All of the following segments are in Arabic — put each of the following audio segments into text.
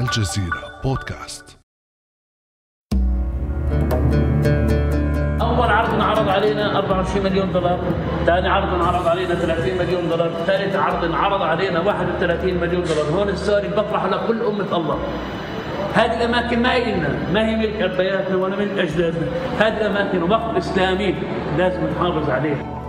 الجزيرة بودكاست. أول عرض انعرض علينا 24 مليون دولار ثاني عرض انعرض علينا 30 مليون دولار ثالث عرض انعرض علينا 31 مليون دولار. هون السؤال اللي بطرحه لكل أمة الله. هذه الأماكن ما إلنا ما هي ملك ابياتنا ولا ملك أجدادنا. هذه الأماكن وقف إسلامي لازم نحافظ عليها.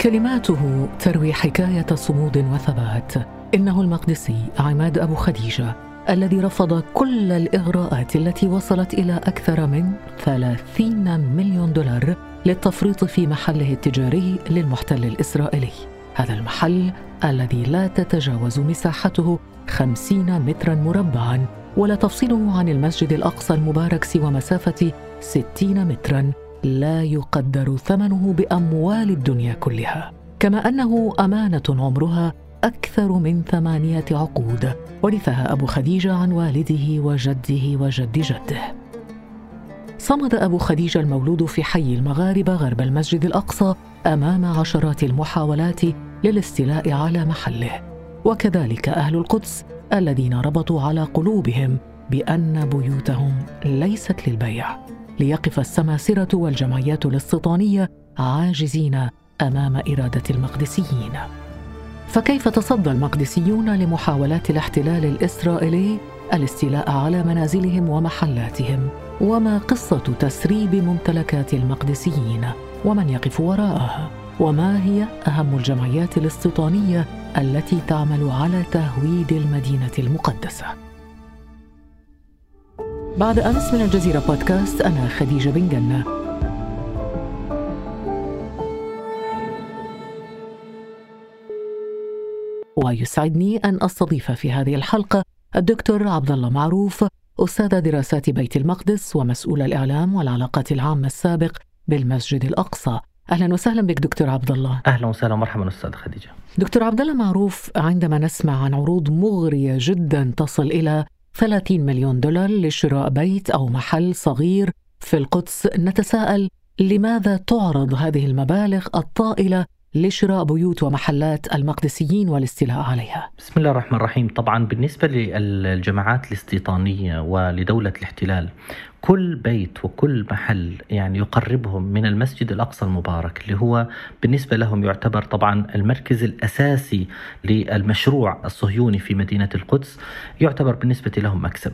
كلماته تروي حكاية صمود وثبات. إنه المقدسي عماد أبو خديجة. الذي رفض كل الإغراءات التي وصلت إلى أكثر من 30 مليون دولار للتفريط في محله التجاري للمحتل الإسرائيلي. هذا المحل الذي لا تتجاوز مساحته 50 مترا مربعا ولا تفصله عن المسجد الأقصى المبارك سوى مسافة 60 مترا لا يقدر ثمنه بأموال الدنيا كلها. كما أنه أمانة عمرها أكثر من ثمانية عقود. ورثها أبو خديجة عن والده وجده وجد جده. صمد أبو خديجة المولود في حي المغاربة غرب المسجد الأقصى أمام عشرات المحاولات للاستيلاء على محله. وكذلك أهل القدس الذين ربطوا على قلوبهم بأن بيوتهم ليست للبيع. ليقف السماسرة والجمعيات الاستيطانية عاجزين أمام إرادة المقدسيين. فكيف تصدى المقدسيون لمحاولات الاحتلال الإسرائيلي؟ الاستيلاء على منازلهم ومحلاتهم. وما قصة تسريب ممتلكات المقدسيين؟ ومن يقف وراءها؟ وما هي أهم الجمعيات الاستيطانيه التي تعمل على تهويد المدينة المقدسة؟ بعد أمس من الجزيرة بودكاست أنا خديجة بن جنة. ويسعدني أن أستضيف في هذه الحلقة الدكتور عبد الله معروف أستاذ دراسات بيت المقدس ومسؤول الإعلام والعلاقات العامة السابق بالمسجد الأقصى. أهلا وسهلا بك دكتور عبد الله. أهلا وسهلا ومرحبا أستاذ خديجة. دكتور عبد الله معروف عندما نسمع عن عروض مغرية جدا تصل إلى 30 مليون دولار لشراء بيت أو محل صغير في القدس نتساءل لماذا تعرض هذه المبالغ الطائلة لشراء بيوت ومحلات المقدسيين والاستيلاء عليها. بسم الله الرحمن الرحيم. طبعا بالنسبة للجماعات الاستيطانية ولدولة الاحتلال كل بيت وكل محل يعني يقربهم من المسجد الأقصى المبارك اللي هو بالنسبة لهم يعتبر طبعا المركز الأساسي للمشروع الصهيوني في مدينة القدس يعتبر بالنسبة لهم مكسب.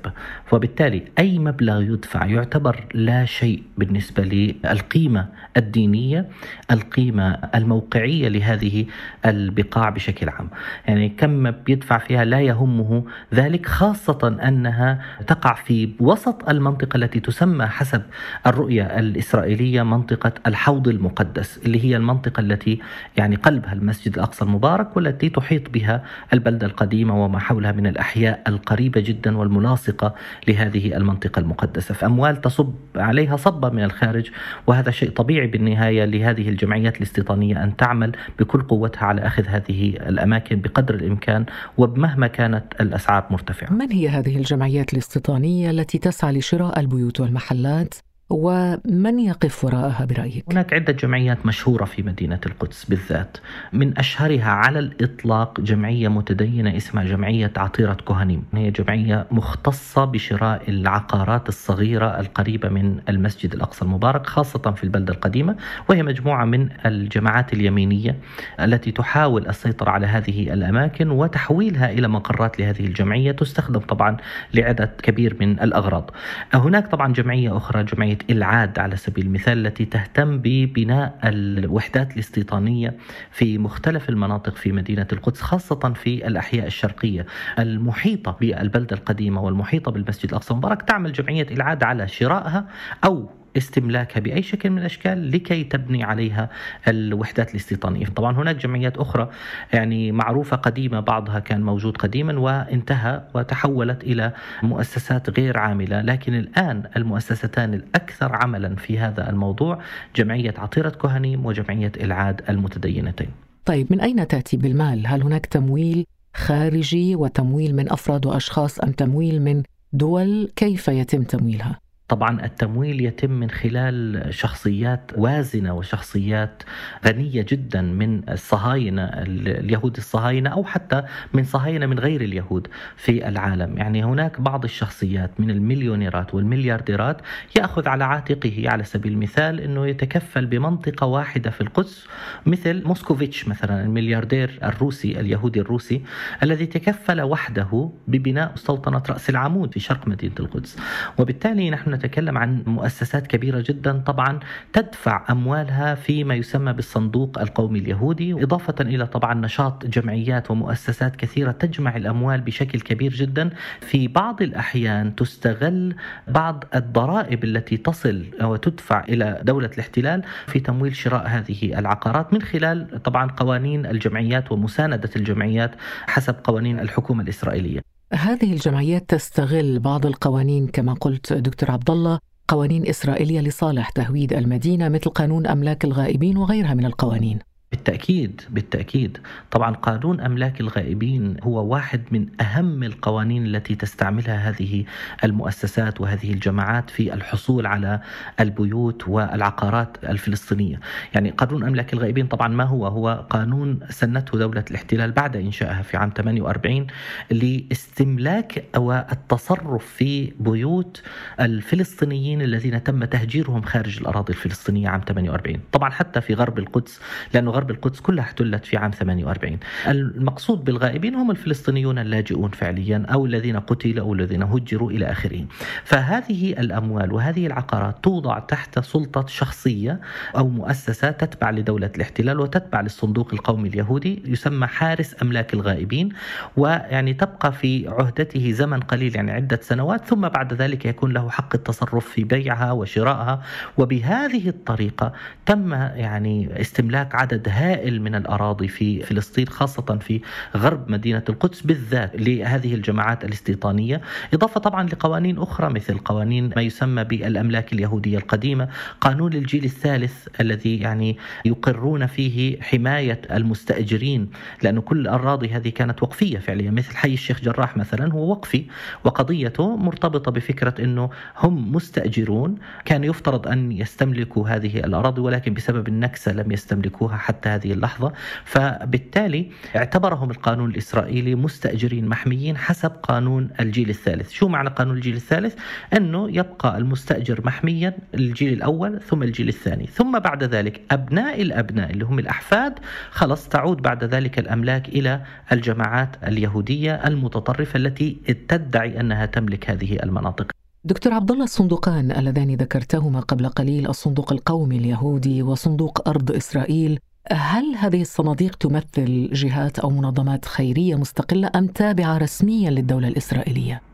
وبالتالي أي مبلغ يدفع يعتبر لا شيء بالنسبة للقيمة الدينية القيمة الموقعية لهذه البقاع بشكل عام. يعني كم بيدفع فيها لا يهمه ذلك خاصة أنها تقع في وسط المنطقة التي تسمى حسب الرؤية الإسرائيلية منطقة الحوض المقدس اللي هي المنطقة التي يعني قلبها المسجد الأقصى المبارك والتي تحيط بها البلدة القديمة وما حولها من الأحياء القريبة جدا والملاصقة لهذه المنطقة المقدسة. فأموال تصب عليها صبة من الخارج وهذا شيء طبيعي بالنهاية لهذه الجمعيات الاستيطانية أن تعمل بكل قوتها على أخذ هذه الأماكن بقدر الإمكان ومهما كانت الأسعار مرتفعة. من هي هذه الجمعيات الاستيطانية التي تسعى لشراء البيوت؟ البيوت والمحلات. ومن يقف وراءها برأيك؟ هناك عدة جمعيات مشهورة في مدينة القدس بالذات. من أشهرها على الإطلاق جمعية متدينة اسمها جمعية عطيرة كهنيم هي جمعية مختصة بشراء العقارات الصغيرة القريبة من المسجد الأقصى المبارك خاصة في البلدة القديمة وهي مجموعة من الجماعات اليمينية التي تحاول السيطرة على هذه الأماكن وتحويلها إلى مقرات لهذه الجمعية تستخدم طبعا لعدد كبير من الأغراض. هناك طبعا جمعية أخرى جمعية العاد على سبيل المثال التي تهتم ببناء الوحدات الاستيطانية في مختلف المناطق في مدينة القدس خاصة في الأحياء الشرقية. المحيطة بالبلدة القديمة والمحيطة بالمسجد الأقصى المبارك تعمل جمعية العاد على شرائها أو استملاكها بأي شكل من الأشكال لكي تبني عليها الوحدات الاستيطانية، طبعا هناك جمعيات أخرى يعني معروفة قديمة بعضها كان موجود قديما وانتهى وتحولت إلى مؤسسات غير عاملة، لكن الآن المؤسستان الأكثر عملا في هذا الموضوع جمعية عطيرة كهنيم وجمعية إلعاد المتدينتين. طيب من أين تأتي بالمال؟ هل هناك تمويل خارجي وتمويل من أفراد وأشخاص أم تمويل من دول؟ كيف يتم تمويلها؟ طبعا التمويل يتم من خلال شخصيات وازنة وشخصيات غنية جدا من الصهاينة اليهود الصهاينة أو حتى من صهاينة من غير اليهود في العالم، يعني هناك بعض الشخصيات من المليونيرات والمليارديرات يأخذ على عاتقه على سبيل المثال إنه يتكفل بمنطقة واحدة في القدس مثل موسكوفيتش مثلا الملياردير الروسي اليهودي الروسي الذي تكفل وحده ببناء سلطنة رأس العمود في شرق مدينة القدس، وبالتالي نحن نتكلم عن مؤسسات كبيرة جدا. طبعا تدفع أموالها فيما يسمى بالصندوق القومي اليهودي إضافة إلى طبعا نشاط جمعيات ومؤسسات كثيرة تجمع الأموال بشكل كبير جدا. في بعض الأحيان تستغل بعض الضرائب التي تصل وتدفع إلى دولة الاحتلال في تمويل شراء هذه العقارات. من خلال طبعا قوانين الجمعيات ومساندة الجمعيات حسب قوانين الحكومة الإسرائيلية. هذه الجمعيات تستغل بعض القوانين كما قلت دكتور عبد الله قوانين إسرائيلية لصالح تهويد المدينة مثل قانون أملاك الغائبين وغيرها من القوانين. بالتأكيد بالتأكيد. طبعا قانون أملاك الغائبين هو واحد من أهم القوانين التي تستعملها هذه المؤسسات وهذه الجماعات في الحصول على البيوت والعقارات الفلسطينية. يعني قانون أملاك الغائبين طبعا ما هو؟ هو قانون سنته دولة الاحتلال بعد إنشائها في عام 48 لاستملاك والتصرف في بيوت الفلسطينيين الذين تم تهجيرهم خارج الأراضي الفلسطينية عام 48 طبعا حتى في غرب القدس لأنه غرب القدس كلها احتلت في عام 48 المقصود بالغائبين هم الفلسطينيون اللاجئون فعليا أو الذين قتلوا أو الذين هجروا إلى آخره فهذه الأموال وهذه العقارات توضع تحت سلطة شخصية أو مؤسسة تتبع لدولة الاحتلال وتتبع للصندوق القومي اليهودي يسمى حارس أملاك الغائبين ويعني تبقى في عهدته زمن قليل يعني عدة سنوات ثم بعد ذلك يكون له حق التصرف في بيعها وشرائها. وبهذه الطريقة تم يعني استملاك عدد هائل من الأراضي في فلسطين خاصة في غرب مدينة القدس بالذات لهذه الجماعات الاستيطانية. إضافة طبعا لقوانين أخرى مثل قوانين ما يسمى بالأملاك اليهودية القديمة قانون الجيل الثالث الذي يعني يقرون فيه حماية المستأجرين لأن كل الأراضي هذه كانت وقفية فعليا مثل حي الشيخ جراح مثلا هو وقفي. وقضيته مرتبطة بفكرة أنه هم مستأجرون. كان يفترض أن يستملكوا هذه الأراضي ولكن بسبب النكسة لم يستملكوها حتى هذه اللحظة. فبالتالي اعتبرهم القانون الإسرائيلي مستأجرين محميين حسب قانون الجيل الثالث. شو معنى قانون الجيل الثالث؟ أنه يبقى المستأجر محميا الجيل الأول ثم الجيل الثاني. ثم بعد ذلك أبناء الأبناء اللي هم الأحفاد خلص تعود بعد ذلك الأملاك إلى الجماعات اليهودية المتطرفة التي تدعي أنها تملك هذه المناطق. دكتور عبد الله الصندوقان اللذان ذكرتهما قبل قليل الصندوق القومي اليهودي وصندوق أرض إسرائيل هل هذه الصناديق تمثل جهات أو منظمات خيرية مستقلة أم تابعة رسميا للدولة الإسرائيلية؟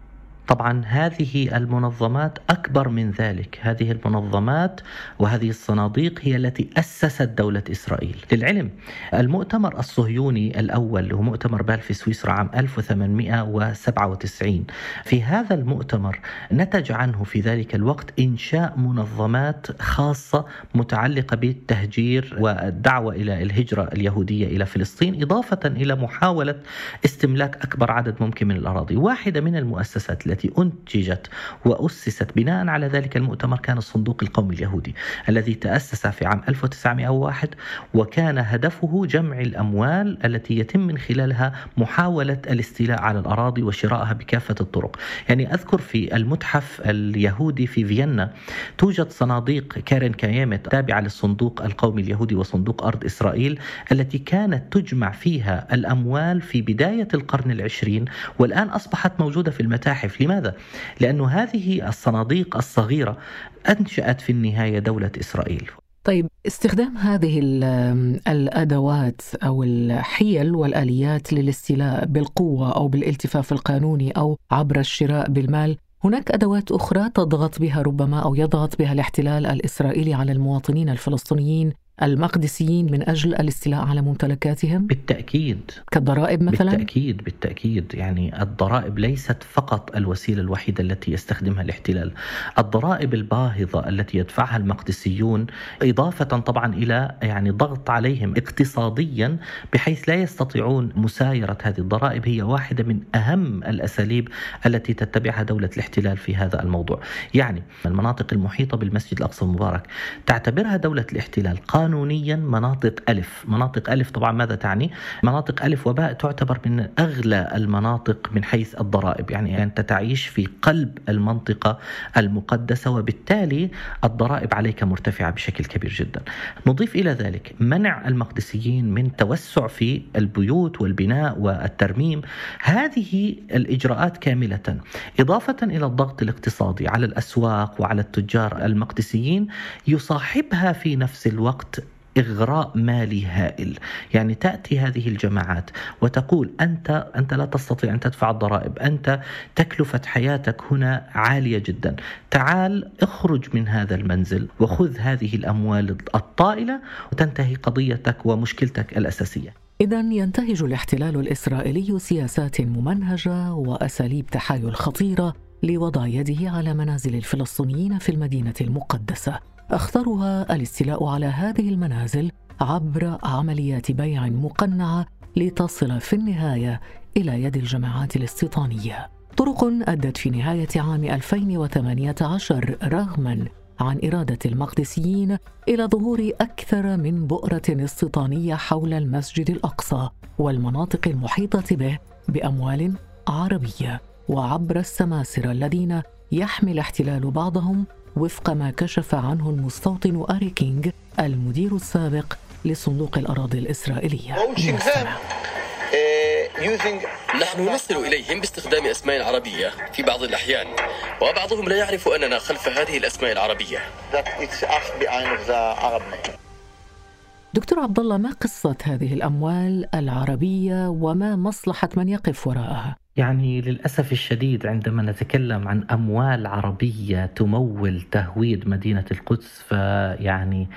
طبعا هذه المنظمات أكبر من ذلك، هذه المنظمات وهذه الصناديق هي التي أسست دولة إسرائيل، للعلم المؤتمر الصهيوني الأول هو مؤتمر بال في سويسرا عام 1897 في هذا المؤتمر نتج عنه في ذلك الوقت إنشاء منظمات خاصة متعلقة بالتهجير والدعوة إلى الهجرة اليهودية إلى فلسطين إضافة إلى محاولة استملاك أكبر عدد ممكن من الأراضي، واحدة من المؤسسات التي التي أنتجت وأسست بناء على ذلك المؤتمر كان الصندوق القومي اليهودي الذي تأسس في عام 1901 وكان هدفه جمع الأموال التي يتم من خلالها محاولة الاستيلاء على الأراضي وشرائها بكافة الطرق. يعني أذكر في المتحف اليهودي في فيينا توجد صناديق كارين كايمت تابعة للصندوق القومي اليهودي وصندوق أرض إسرائيل التي كانت تجمع فيها الأموال في بداية القرن العشرين والآن أصبحت موجودة في المتاحف. لماذا؟ لأن هذه الصناديق الصغيرة أنشأت في النهاية دولة إسرائيل طيب استخدام هذه الأدوات أو الحيل والآليات للاستيلاء بالقوة أو بالالتفاف القانوني أو عبر الشراء بالمال هناك أدوات أخرى تضغط بها ربما أو يضغط بها الاحتلال الإسرائيلي على المواطنين الفلسطينيين المقدسيين من أجل الاستيلاء على ممتلكاتهم؟ بالتأكيد. كالضرائب مثلا؟ بالتأكيد بالتأكيد. يعني الضرائب ليست فقط الوسيلة الوحيدة التي يستخدمها الاحتلال. الضرائب الباهظة التي يدفعها المقدسيون إضافة طبعا إلى يعني ضغط عليهم اقتصاديا بحيث لا يستطيعون مسايرة هذه الضرائب. هي واحدة من أهم الأساليب التي تتبعها دولة الاحتلال في هذا الموضوع. يعني المناطق المحيطة بالمسجد الأقصى المبارك تعتبرها دولة الاحتلال قانونيا مناطق ألف. مناطق ألف طبعا ماذا تعني؟ مناطق ألف وباء تعتبر من أغلى المناطق من حيث الضرائب. يعني أنت تعيش في قلب المنطقة المقدسة وبالتالي الضرائب عليك مرتفعة بشكل كبير جدا. نضيف إلى ذلك منع المقدسيين من توسع في البيوت والبناء والترميم. هذه الإجراءات كاملة إضافة إلى الضغط الاقتصادي على الأسواق وعلى التجار. المقدسيين يصاحبها في نفس الوقت إغراء مالي هائل. يعني تأتي هذه الجماعات وتقول أنت أنت لا تستطيع أن تدفع الضرائب أنت تكلفة حياتك هنا عالية جدا. تعال اخرج من هذا المنزل وخذ هذه الأموال الطائلة وتنتهي قضيتك ومشكلتك الأساسية. إذا ينتهج الاحتلال الإسرائيلي سياسات ممنهجة وأساليب تحايل خطيرة لوضع يده على منازل الفلسطينيين في المدينة المقدسة أخطرها الاستيلاء على هذه المنازل عبر عمليات بيع مقنعة لتصل في النهاية إلى يد الجماعات الاستيطانية. طرق أدت في نهاية عام 2018 رغما عن إرادة المقدسيين إلى ظهور أكثر من بؤرة استيطانية حول المسجد الأقصى والمناطق المحيطة به بأموال عربية وعبر السماسرة الذين يحمي الاحتلال بعضهم وفق ما كشف عنه المستوطن آري كينغ المدير السابق لصندوق الأراضي الإسرائيلية. نحن نصل إليهم باستخدام أسماء عربية في بعض الأحيان وبعضهم لا يعرف أننا خلف هذه الأسماء العربية. دكتور عبد الله ما قصة هذه الأموال العربية وما مصلحة من يقف وراءها؟ يعني للأسف الشديد عندما نتكلم عن أموال عربية تمول تهويد مدينة القدس فيعني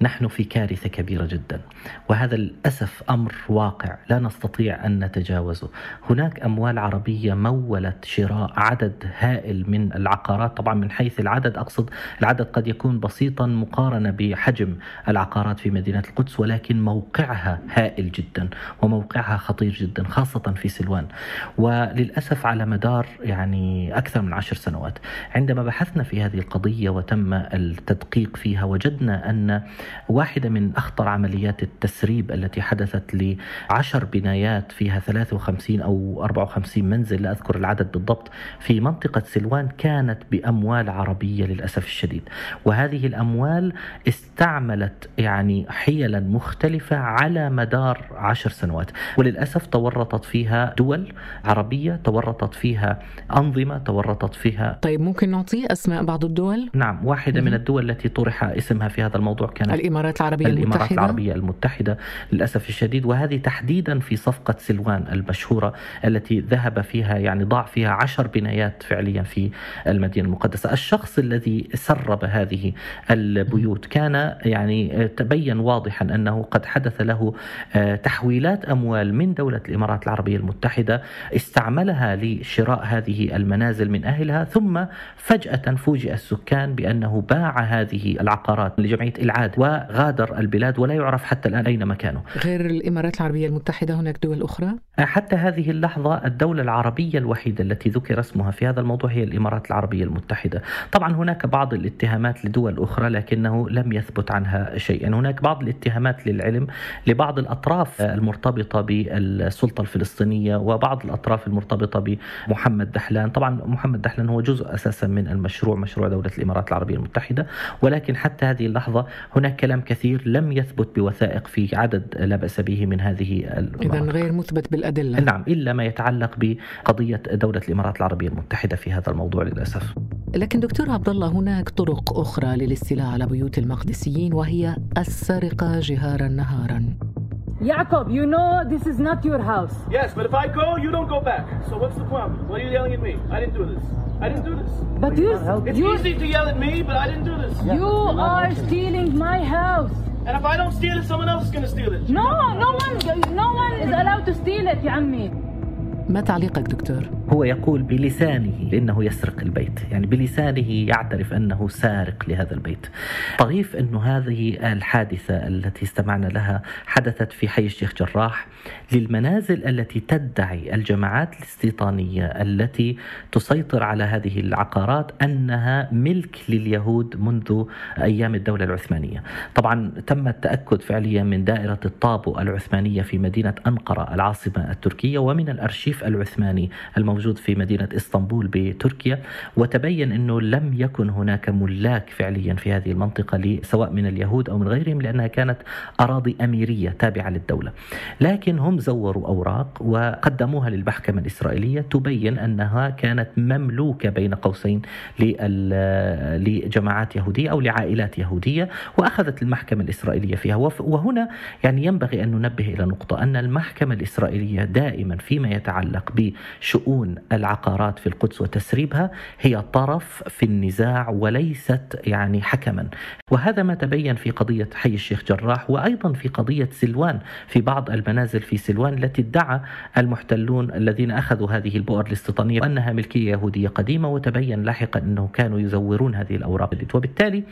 نحن في كارثة كبيرة جدا. وهذا للأسف أمر واقع لا نستطيع أن نتجاوزه. هناك أموال عربية مولت شراء عدد هائل من العقارات. طبعا من حيث العدد أقصد العدد قد يكون بسيطا مقارنة بحجم العقارات في مدينة القدس ولكن موقعها هائل جدا وموقعها خطير جدا خاصة في سلوان. و للأسف على مدار يعني أكثر من عشر سنوات. عندما بحثنا في هذه القضية وتم التدقيق فيها وجدنا أن واحدة من أخطر عمليات التسريب التي حدثت لعشر بنايات فيها 53 أو 54 منزل لا أذكر العدد بالضبط في منطقة سلوان كانت بأموال عربية للأسف الشديد. وهذه الأموال استعملت يعني حيلا مختلفة على مدار عشر سنوات. وللأسف تورطت فيها دول عربية عربية تورطت فيها أنظمة تورطت فيها طيب ممكن نعطي أسماء بعض الدول؟ نعم واحدة من الدول التي طرح اسمها في هذا الموضوع كانت الإمارات العربية الإمارات المتحدة العربية المتحدة للأسف الشديد وهذه تحديدا في صفقة سلوان المشهورة التي ذهب فيها يعني ضاع فيها عشر بنايات فعليا في المدينة المقدسة. الشخص الذي سرب هذه البيوت كان يعني تبين واضحا أنه قد حدث له آه، تحويلات أموال من دولة الإمارات العربية المتحدة استعملها لشراء هذه المنازل من أهلها ثم فجأة فوجئ السكان بأنه باع هذه العقارات لجمعية إلعاد وغادر البلاد ولا يعرف حتى الآن أين مكانه. غير الإمارات العربية المتحدة هناك دول أخرى؟ حتى هذه اللحظة الدولة العربية الوحيدة التي ذكر اسمها في هذا الموضوع هي الإمارات العربية المتحدة. طبعا هناك بعض الاتهامات لدول أخرى لكنه لم يثبت عنها شيء يعني هناك بعض الاتهامات للعلم لبعض الأطراف المرتبطة بالسلطة الفلسطينية وبعض الأطراف المرتبطة بمحمد دحلان. طبعا محمد دحلان هو جزء أساسا من المشروع مشروع دولة الإمارات العربية المتحدة. ولكن حتى هذه اللحظة هناك كلام كثير لم يثبت بوثائق في عدد لا بأس به من هذه إذا غير مثبت بالأدلة. نعم إلا ما يتعلق بقضية دولة الإمارات العربية المتحدة في هذا الموضوع للأسف. لكن دكتور عبد الله هناك طرق أخرى للاستيلاء على بيوت المقدسيين وهي السرقة جهارا نهارا. Jacob, you know this is not your house. Yes, but if I go, you don't go back. So what's the problem? What are you yelling at me? I didn't do this. I didn't do this. But you, It's you, easy to yell at me, but I didn't do this. you are stealing my house. And if I don't steal it, someone else is gonna steal it. No, no one, no one is allowed to steal it يا عمي. ما تعليقك دكتور؟ هو يقول بلسانه انه يسرق البيت، يعني بلسانه يعترف أنه سارق لهذا البيت. طريف انه هذه الحادثة التي استمعنا لها حدثت في حي الشيخ جراح للمنازل التي تدعي الجماعات الاستيطانية التي تسيطر على هذه العقارات أنها ملك لليهود منذ أيام الدولة العثمانية. طبعا تم التأكد فعليا من دائرة الطابو العثمانية في مدينة أنقرة العاصمة التركية ومن الأرشيف العثماني الموجود في مدينة إسطنبول بتركيا وتبين إنه لم يكن هناك ملاك فعليا في هذه المنطقة سواء من اليهود أو من غيرهم لأنها كانت أراضي أميرية تابعة للدولة. لكن هم زوروا أوراق وقدموها للمحكمة الإسرائيلية تبين أنها كانت مملوكة بين قوسين لجماعات يهودية أو لعائلات يهودية وأخذت المحكمة الإسرائيلية فيها وهنا يعني ينبغي أن ننبه إلى نقطة أن المحكمة الإسرائيلية دائما فيما يتعلق بشؤون العقارات في القدس وتسريبها هي طرف في النزاع وليست يعني حكما. وهذا ما تبين في قضية حي الشيخ جراح وأيضا في قضية سلوان في بعض المنازل في سلوان التي ادعى المحتلون الذين أخذوا هذه البؤر الاستيطانية أنها ملكية يهودية قديمة وتبين لاحقا إنه كانوا يزورون هذه الأوراق. وبالتالي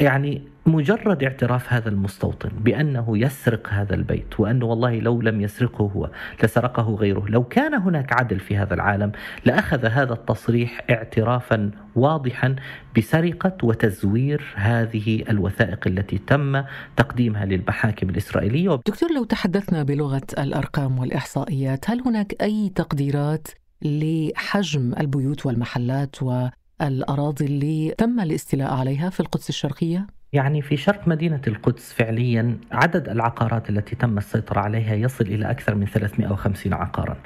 يعني مجرد اعتراف هذا المستوطن بأنه يسرق هذا البيت وأنه والله لو لم يسرقه هو لسرقه غيره، لو كان هناك عدل في هذا العالم لأخذ هذا التصريح اعترافا واضحا بسرقة وتزوير هذه الوثائق التي تم تقديمها للمحاكم الإسرائيلية. دكتور لو تحدثنا بلغة الأرقام والإحصائيات، هل هناك أي تقديرات لحجم البيوت والمحلات والأراضي اللي تم الاستيلاء عليها في القدس الشرقية؟ يعني في شرق مدينة القدس فعليا عدد العقارات التي تم السيطرة عليها يصل إلى أكثر من 350 عقارا.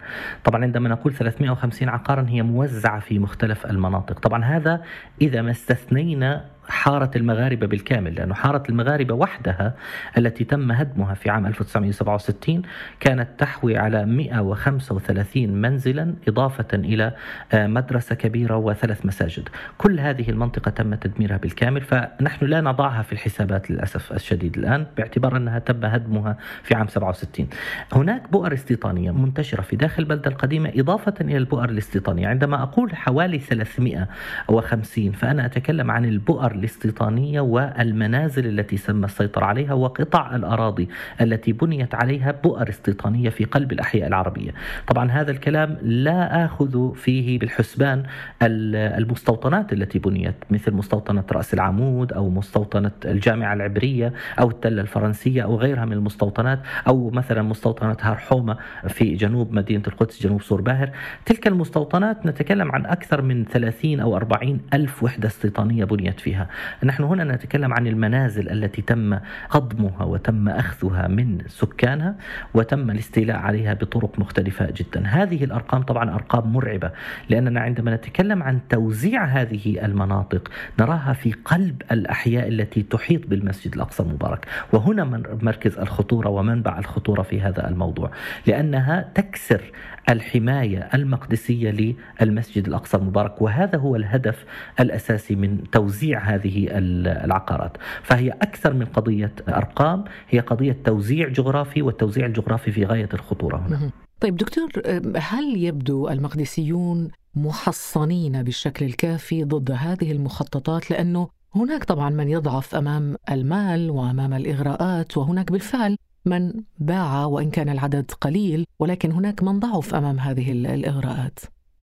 طبعا عندما نقول 350 عقارا هي موزعة في مختلف المناطق. طبعا هذا إذا ما استثنينا حارة المغاربة بالكامل لأن حارة المغاربة وحدها التي تم هدمها في عام 1967 كانت تحوي على 135 منزلا إضافة إلى مدرسة كبيرة وثلاث مساجد. كل هذه المنطقة تم تدميرها بالكامل فنحن لا نضعها في الحسابات للأسف الشديد الآن باعتبار أنها تم هدمها في عام 67 هناك بؤر استيطانية منتشرة في داخل البلدة القديمة إضافة إلى البؤر الاستيطانية. عندما أقول حوالي 350 فأنا أتكلم عن البؤر الاستيطانية والمنازل التي تم السيطرة عليها وقطع الأراضي التي بنيت عليها بؤر استيطانية في قلب الأحياء العربية. طبعا هذا الكلام لا آخذ فيه بالحسبان المستوطنات التي بنيت مثل مستوطنة رأس العمود أو مستوطنة الجامعة العبرية أو التلة الفرنسية أو غيرها من المستوطنات أو مثلا مستوطنة هارحومة في جنوب مدينة القدس جنوب سور باهر. تلك المستوطنات نتكلم عن أكثر من 30 أو 40 ألف وحدة استيطانية بنيت فيها. نحن هنا نتكلم عن المنازل التي تم قضمها وتم أخذها من سكانها وتم الاستيلاء عليها بطرق مختلفة جدا. هذه الأرقام طبعا أرقام مرعبة لأننا عندما نتكلم عن توزيع هذه المناطق نراها في قلب الأحياء التي تحيط بالمسجد الأقصى المبارك وهنا مركز الخطورة ومنبع الخطورة في هذا الموضوع لأنها تكسر الحماية المقدسية للمسجد الأقصى المبارك وهذا هو الهدف الأساسي من توزيع هذه العقارات. فهي أكثر من قضية أرقام هي قضية توزيع جغرافي والتوزيع الجغرافي في غاية الخطورة هنا. طيب دكتور هل يبدو المقدسيون محصنين بالشكل الكافي ضد هذه المخططات؟ لأنه هناك طبعا من يضعف أمام المال وأمام الإغراءات وهناك بالفعل من باع وإن كان العدد قليل ولكن هناك من ضعف أمام هذه الإغراءات.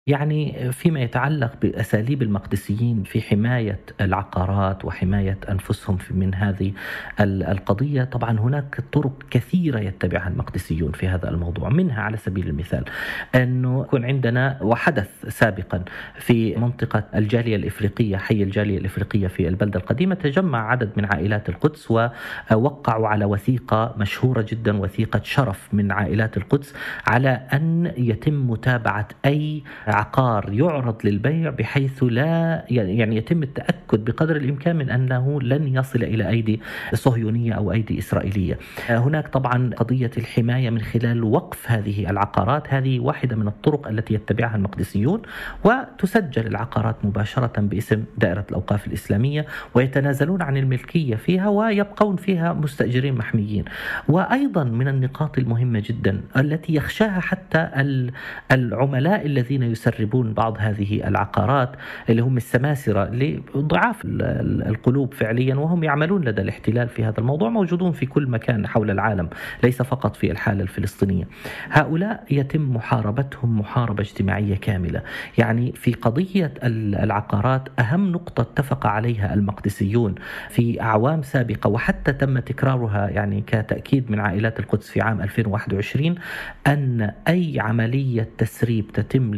يعني فيما يتعلق بأساليب المقدسيين في حماية العقارات وحماية أنفسهم من هذه القضية طبعا هناك طرق كثيرة يتبعها المقدسيون في هذا الموضوع منها على سبيل المثال أنه يكون عندنا وحدث سابقا في منطقة الجالية الإفريقية حي الجالية الإفريقية في البلدة القديمة تجمع عدد من عائلات القدس ووقعوا على وثيقة مشهورة جدا وثيقة شرف من عائلات القدس على أن يتم متابعة أي العقار يعرض للبيع بحيث لا يعني يتم التأكد بقدر الإمكان من أنه لن يصل إلى أيدي صهيونية أو أيدي إسرائيلية. هناك طبعا قضية الحماية من خلال وقف هذه العقارات، هذه واحدة من الطرق التي يتبعها المقدسيون وتسجل العقارات مباشرة باسم دائرة الأوقاف الإسلامية ويتنازلون عن الملكية فيها ويبقون فيها مستأجرين محميين. وأيضا من النقاط المهمة جدا التي يخشاها حتى العملاء الذين يسربون بعض هذه العقارات اللي هم السماسرة لضعاف القلوب فعليا وهم يعملون لدى الاحتلال في هذا الموضوع موجودون في كل مكان حول العالم ليس فقط في الحالة الفلسطينية. هؤلاء يتم محاربتهم محاربة اجتماعية كاملة، يعني في قضية العقارات أهم نقطة اتفق عليها المقدسيون في أعوام سابقة وحتى تم تكرارها يعني كتأكيد من عائلات القدس في عام 2021 أن أي عملية تسريب تتم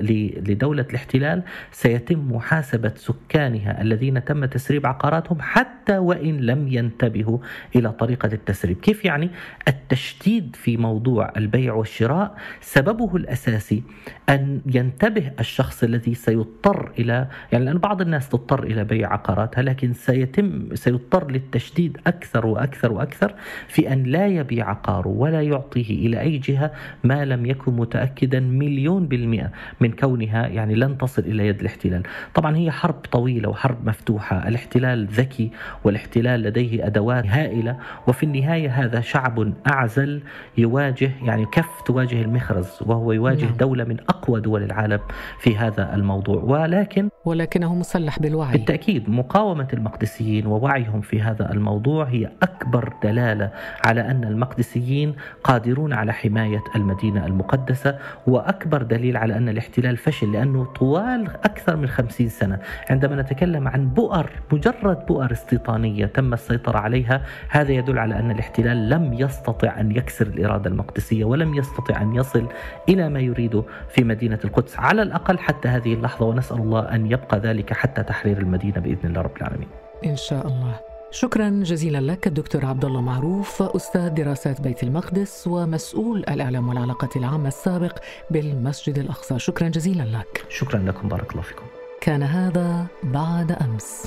لدوله لدولة الاحتلال سيتم محاسبة سكانها الذين تم تسريب عقاراتهم حتى وإن لم ينتبهوا إلى طريقة التسريب، كيف يعني؟ التشديد في موضوع البيع والشراء سببه الأساسي أن ينتبه الشخص الذي سيضطر إلى يعني لأن بعض الناس تضطر إلى بيع عقاراتها لكن سيتم سيضطر للتشديد أكثر وأكثر وأكثر في أن لا يبيع عقاره ولا يعطيه إلى أي جهة ما لم يكن متأكدا مليون بالمئة من كونها يعني لن تصل إلى يد الاحتلال، طبعا هي حرب طويلة وحرب مفتوحة، الاحتلال ذكي والاحتلال لديه أدوات هائلة. وفي النهاية هذا شعب أعزل يواجه يعني كف تواجه المخرز وهو يواجه نعم. دولة من أقوى دول العالم في هذا الموضوع. ولكن ولكنه مسلح بالوعي. بالتأكيد مقاومة المقدسيين ووعيهم في هذا الموضوع هي أكبر دلالة على أن المقدسيين قادرون على حماية المدينة المقدسة. وأكبر دليل على أن الاحتلال فشل لأنه طوال أكثر من خمسين سنة عندما نتكلم عن بؤر مجرد بؤر استيطانية تم السيطرة عليها هذا يدل على أن الاحتلال لم يستطع أن يكسر الإرادة المقدسية ولم يستطع أن يصل إلى ما يريده في مدينة القدس على الأقل حتى هذه اللحظة ونسأل الله أن يبقى ذلك حتى تحرير المدينة بإذن الله رب العالمين. إن شاء الله. شكرا جزيلا لك الدكتور عبد الله معروف أستاذ دراسات بيت المقدس ومسؤول الإعلام والعلاقات العامة السابق بالمسجد الأقصى. شكرا جزيلا لك. شكرا لكم بارك الله فيكم. كان هذا بعد أمس.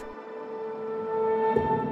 thank you